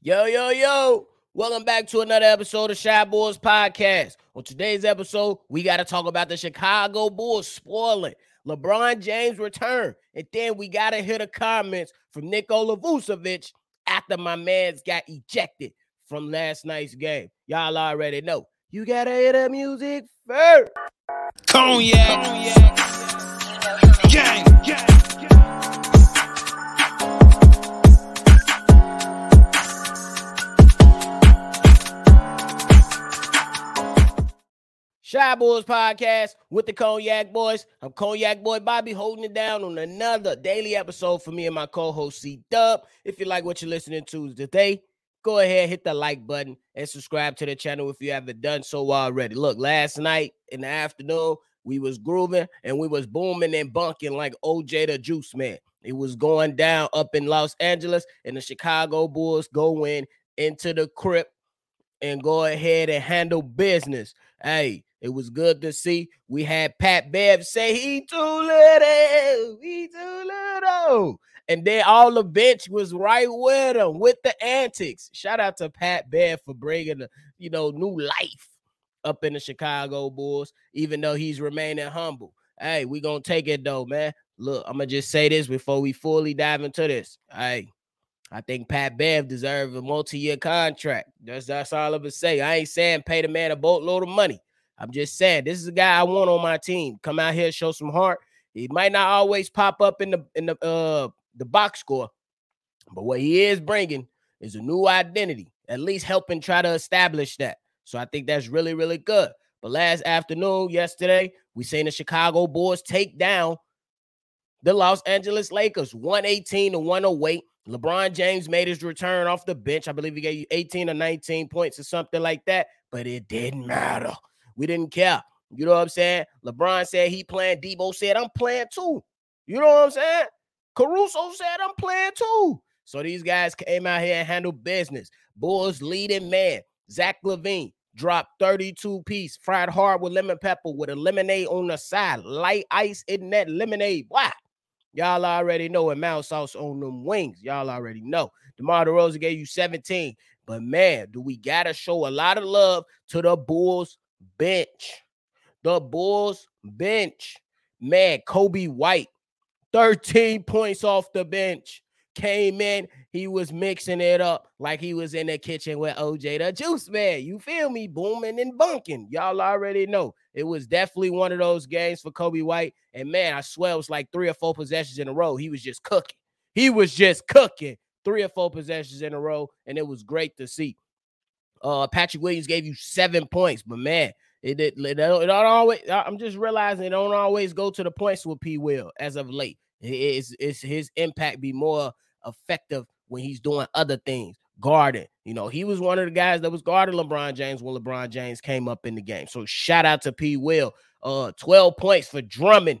Yo, yo, yo. Welcome back to another episode of Shy Boys Podcast. On today's episode, we got to talk about the Chicago Bulls spoiling LeBron James' return. And then we got to hear the comments from Nikola Vucevic after my man's got ejected from last night's game. Y'all already know. You got to hear the music first. Cognac. Gang. Gang. Shy Boys Podcast with the Cognac Boys. I'm Cognac Boy Bobby holding it down on another daily episode for me and my co-host C Dub. If you like what you're listening to today, go ahead, hit the like button and subscribe to the channel if you haven't done so already. Look, last night in the afternoon, we was grooving and we was booming and bunking like OJ the Juice Man. It was going down up in Los Angeles, and the Chicago Bulls go in into the crypt and go ahead and handle business. Hey, it was good to see. We had Pat Bev say he too little, he too little. And then all the bench was right with him with the antics. Shout out to Pat Bev for bringing the, you know, new life up in the Chicago Bulls, even though he's remaining humble. Hey, we gonna take it though, man. Look, I'm gonna just say this before we fully dive into this. Hey, I think Pat Bev deserves a multi-year contract. That's that's all I'm gonna say. I ain't saying pay the man a boatload of money. I'm just saying this is a guy I want on my team. Come out here, show some heart. He might not always pop up in the in the uh the box score, but what he is bringing is a new identity. At least helping try to establish that. So I think that's really really good. But last afternoon, yesterday, we seen the Chicago Bulls take down the Los Angeles Lakers 118 to 108. LeBron James made his return off the bench. I believe he gave you 18 or 19 points or something like that, but it didn't matter. We didn't care. You know what I'm saying? LeBron said he playing. Debo said I'm playing too. You know what I'm saying? Caruso said I'm playing too. So these guys came out here and handled business. Bulls leading man, Zach LaVine, dropped 32 piece, fried hard with lemon pepper with a lemonade on the side, light ice in that lemonade. Why? Y'all already know it. Mouse sauce on them wings. Y'all already know. DeMar DeRozan gave you 17. But man, do we gotta show a lot of love to the Bulls bench. The Bulls bench. Man, Coby White, 13 points off the bench. Came in, he was mixing it up like he was in the kitchen with OJ the Juice Man. You feel me? Booming and bunking. Y'all already know. It was definitely one of those games for Coby White. And man, I swear it was like three or four possessions in a row. He was just cooking. He was just cooking three or four possessions in a row. And it was great to see. Uh, Patrick Williams gave you seven points, but man, it, it, it, don't, it don't always. I'm just realizing it don't always go to the points with P. Will as of late. It's, it's his impact be more effective when he's doing other things. Guarding, you know, he was one of the guys that was guarding LeBron James when LeBron James came up in the game. So shout out to P. Will. Uh, 12 points for Drummond.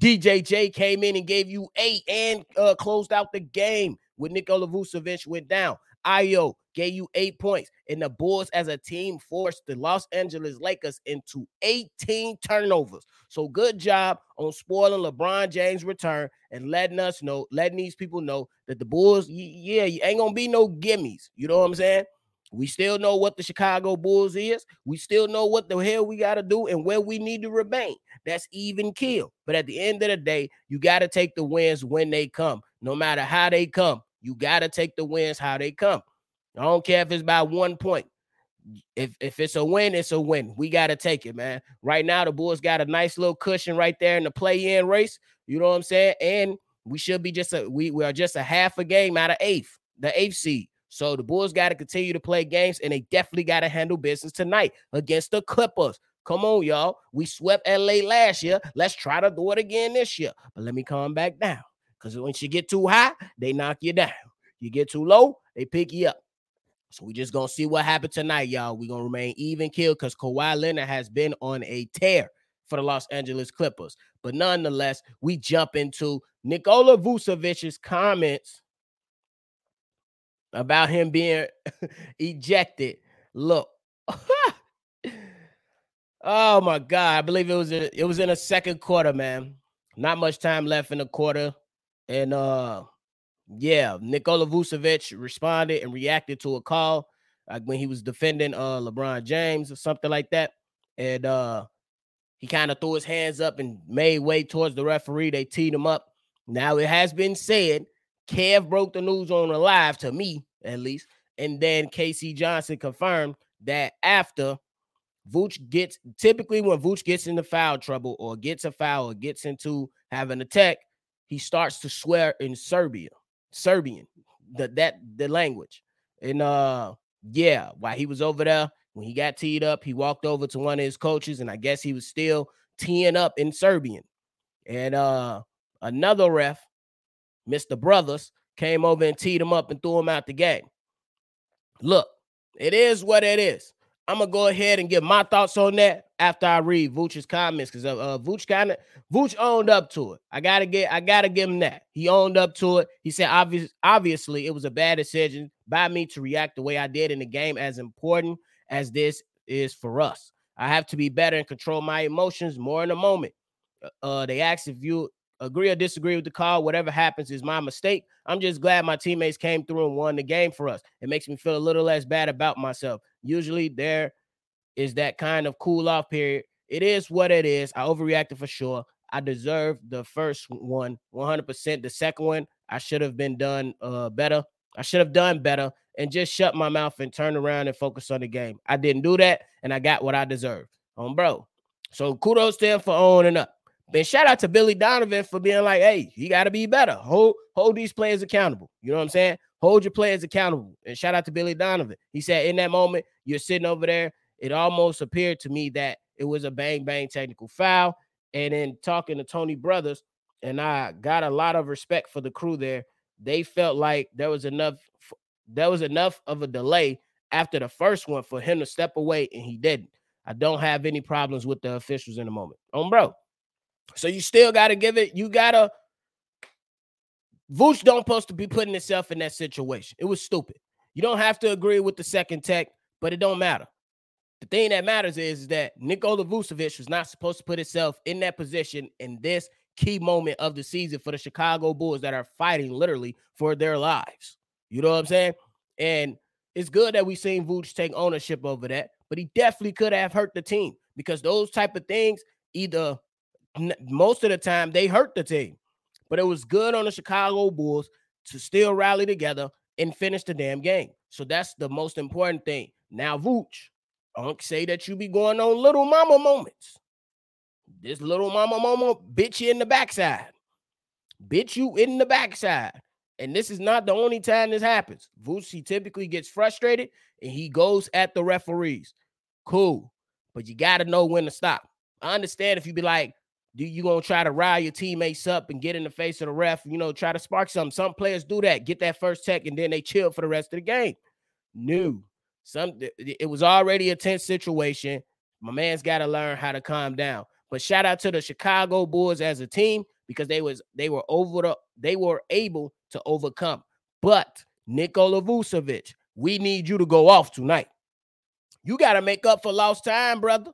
DJJ came in and gave you eight and uh, closed out the game when Nikola Vucevic went down. Ayo gave you eight points, and the Bulls as a team forced the Los Angeles Lakers into 18 turnovers. So good job on spoiling LeBron James' return and letting us know, letting these people know that the Bulls, yeah, you ain't gonna be no gimmies. You know what I'm saying? We still know what the Chicago Bulls is. We still know what the hell we got to do and where we need to remain. That's even kill. But at the end of the day, you got to take the wins when they come, no matter how they come. You got to take the wins how they come. I don't care if it's by one point. If if it's a win, it's a win. We got to take it, man. Right now, the Bulls got a nice little cushion right there in the play-in race. You know what I'm saying? And we should be just a we, we are just a half a game out of eighth, the eighth seed. So the Bulls got to continue to play games, and they definitely got to handle business tonight against the Clippers. Come on, y'all. We swept LA last year. Let's try to do it again this year. But let me calm back down. Because once you get too high, they knock you down. You get too low, they pick you up. So we just gonna see what happened tonight, y'all. we gonna remain even killed because Kawhi Leonard has been on a tear for the Los Angeles Clippers. But nonetheless, we jump into Nikola Vucevic's comments about him being ejected. Look. oh my god, I believe it was a, it was in a second quarter, man. Not much time left in the quarter. And uh yeah, Nikola Vucevic responded and reacted to a call like when he was defending uh LeBron James or something like that. And uh he kind of threw his hands up and made way towards the referee. They teed him up. Now it has been said, Kev broke the news on the live to me, at least. And then K.C. Johnson confirmed that after Vooch gets typically when Vooch gets into foul trouble or gets a foul or gets into having a tech, he starts to swear in Serbia, Serbian, the that the language. And uh yeah, while he was over there, when he got teed up, he walked over to one of his coaches, and I guess he was still teeing up in Serbian. And uh another ref, Mr. Brothers, came over and teed him up and threw him out the game. Look, it is what it is. I'm gonna go ahead and give my thoughts on that after I read Vooch's comments because uh, uh Vooch kind of Vooch owned up to it. I gotta get I gotta give him that. He owned up to it. He said obvious obviously it was a bad decision by me to react the way I did in the game, as important as this is for us. I have to be better and control my emotions more in a moment. Uh, uh they asked if you agree or disagree with the call. Whatever happens is my mistake. I'm just glad my teammates came through and won the game for us. It makes me feel a little less bad about myself. Usually there is that kind of cool off period. It is what it is. I overreacted for sure. I deserve the first one 100%. The second one, I should have been done uh, better. I should have done better and just shut my mouth and turn around and focus on the game. I didn't do that, and I got what I deserved. Um, bro. So kudos to him for owning up. Then shout out to Billy Donovan for being like, hey, you got to be better. Hold hold these players accountable. You know what I'm saying? Hold your players accountable. And shout out to Billy Donovan. He said in that moment, you're sitting over there. It almost appeared to me that it was a bang bang technical foul. And then talking to Tony Brothers, and I got a lot of respect for the crew there. They felt like there was enough, there was enough of a delay after the first one for him to step away, and he didn't. I don't have any problems with the officials in the moment. Um, bro, so you still got to give it. You gotta. Vooch don't supposed to be putting himself in that situation. It was stupid. You don't have to agree with the second tech, but it don't matter. The thing that matters is, is that Nikola Vucevic was not supposed to put himself in that position in this key moment of the season for the Chicago Bulls that are fighting literally for their lives. You know what I'm saying? And it's good that we've seen Vooch take ownership over that, but he definitely could have hurt the team because those type of things either most of the time they hurt the team. But it was good on the Chicago Bulls to still rally together and finish the damn game. So that's the most important thing. Now, Vooch, Unc say that you be going on little mama moments. This little mama moment bitch you in the backside. Bitch you in the backside. And this is not the only time this happens. He typically gets frustrated and he goes at the referees. Cool. But you got to know when to stop. I understand if you be like, do you gonna try to rile your teammates up and get in the face of the ref? You know, try to spark something. Some players do that, get that first tech, and then they chill for the rest of the game. New, some it was already a tense situation. My man's got to learn how to calm down. But shout out to the Chicago Bulls as a team because they was they were over the they were able to overcome. But Nikola Vucevic, we need you to go off tonight. You got to make up for lost time, brother.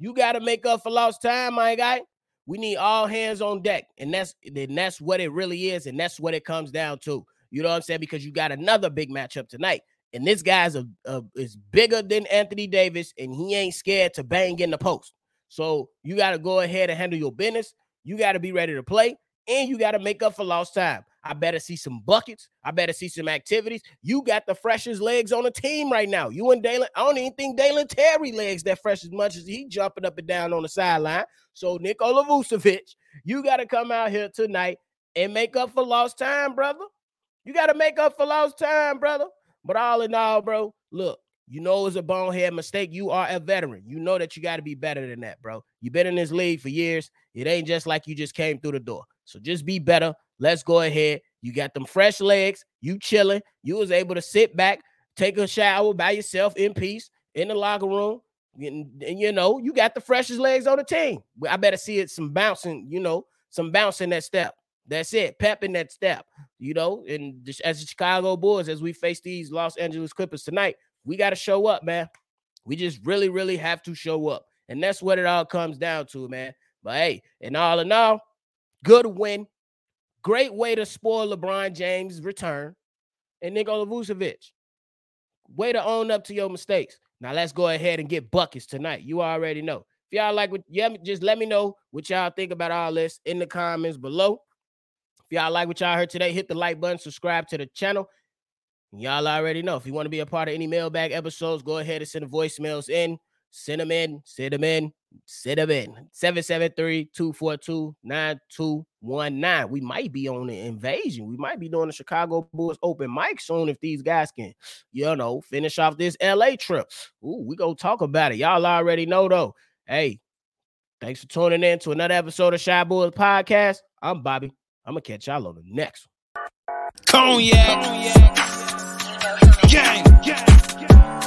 You got to make up for lost time, my guy. We need all hands on deck. And that's and that's what it really is. And that's what it comes down to. You know what I'm saying? Because you got another big matchup tonight. And this guy's a, a is bigger than Anthony Davis, and he ain't scared to bang in the post. So you got to go ahead and handle your business. You got to be ready to play, and you got to make up for lost time. I better see some buckets. I better see some activities. You got the freshest legs on the team right now. You and Dalen, I don't even think Dalen Terry legs that fresh as much as he jumping up and down on the sideline. So Nikola Vucevic, you got to come out here tonight and make up for lost time, brother. You got to make up for lost time, brother. But all in all, bro, look, you know it's a bonehead mistake. You are a veteran. You know that you got to be better than that, bro. You've been in this league for years. It ain't just like you just came through the door. So just be better. Let's go ahead. You got them fresh legs. You chilling. You was able to sit back, take a shower by yourself in peace in the locker room. And, and you know, you got the freshest legs on the team. I better see it some bouncing, you know, some bouncing that step. That's it. Pep in that step, you know. And as the Chicago Bulls, as we face these Los Angeles Clippers tonight, we got to show up, man. We just really, really have to show up. And that's what it all comes down to, man. But hey, and all in all, good win Great way to spoil LeBron James' return. And Nikola Vucevic. Way to own up to your mistakes. Now let's go ahead and get buckets tonight. You already know. If y'all like what yeah, just let me know what y'all think about all this in the comments below. Y'all like what y'all heard today, hit the like button, subscribe to the channel. Y'all already know. If you want to be a part of any mailbag episodes, go ahead and send the voicemails in. Send them in, send them in, send them in. 773-242-9219. We might be on the invasion. We might be doing the Chicago Bulls open mic soon if these guys can, you know, finish off this LA trip. Ooh, we go talk about it. Y'all already know though. Hey, thanks for tuning in to another episode of Shy Bulls Podcast. I'm Bobby. I'm gonna catch y'all on the next one. Cognac. Gang. Gang.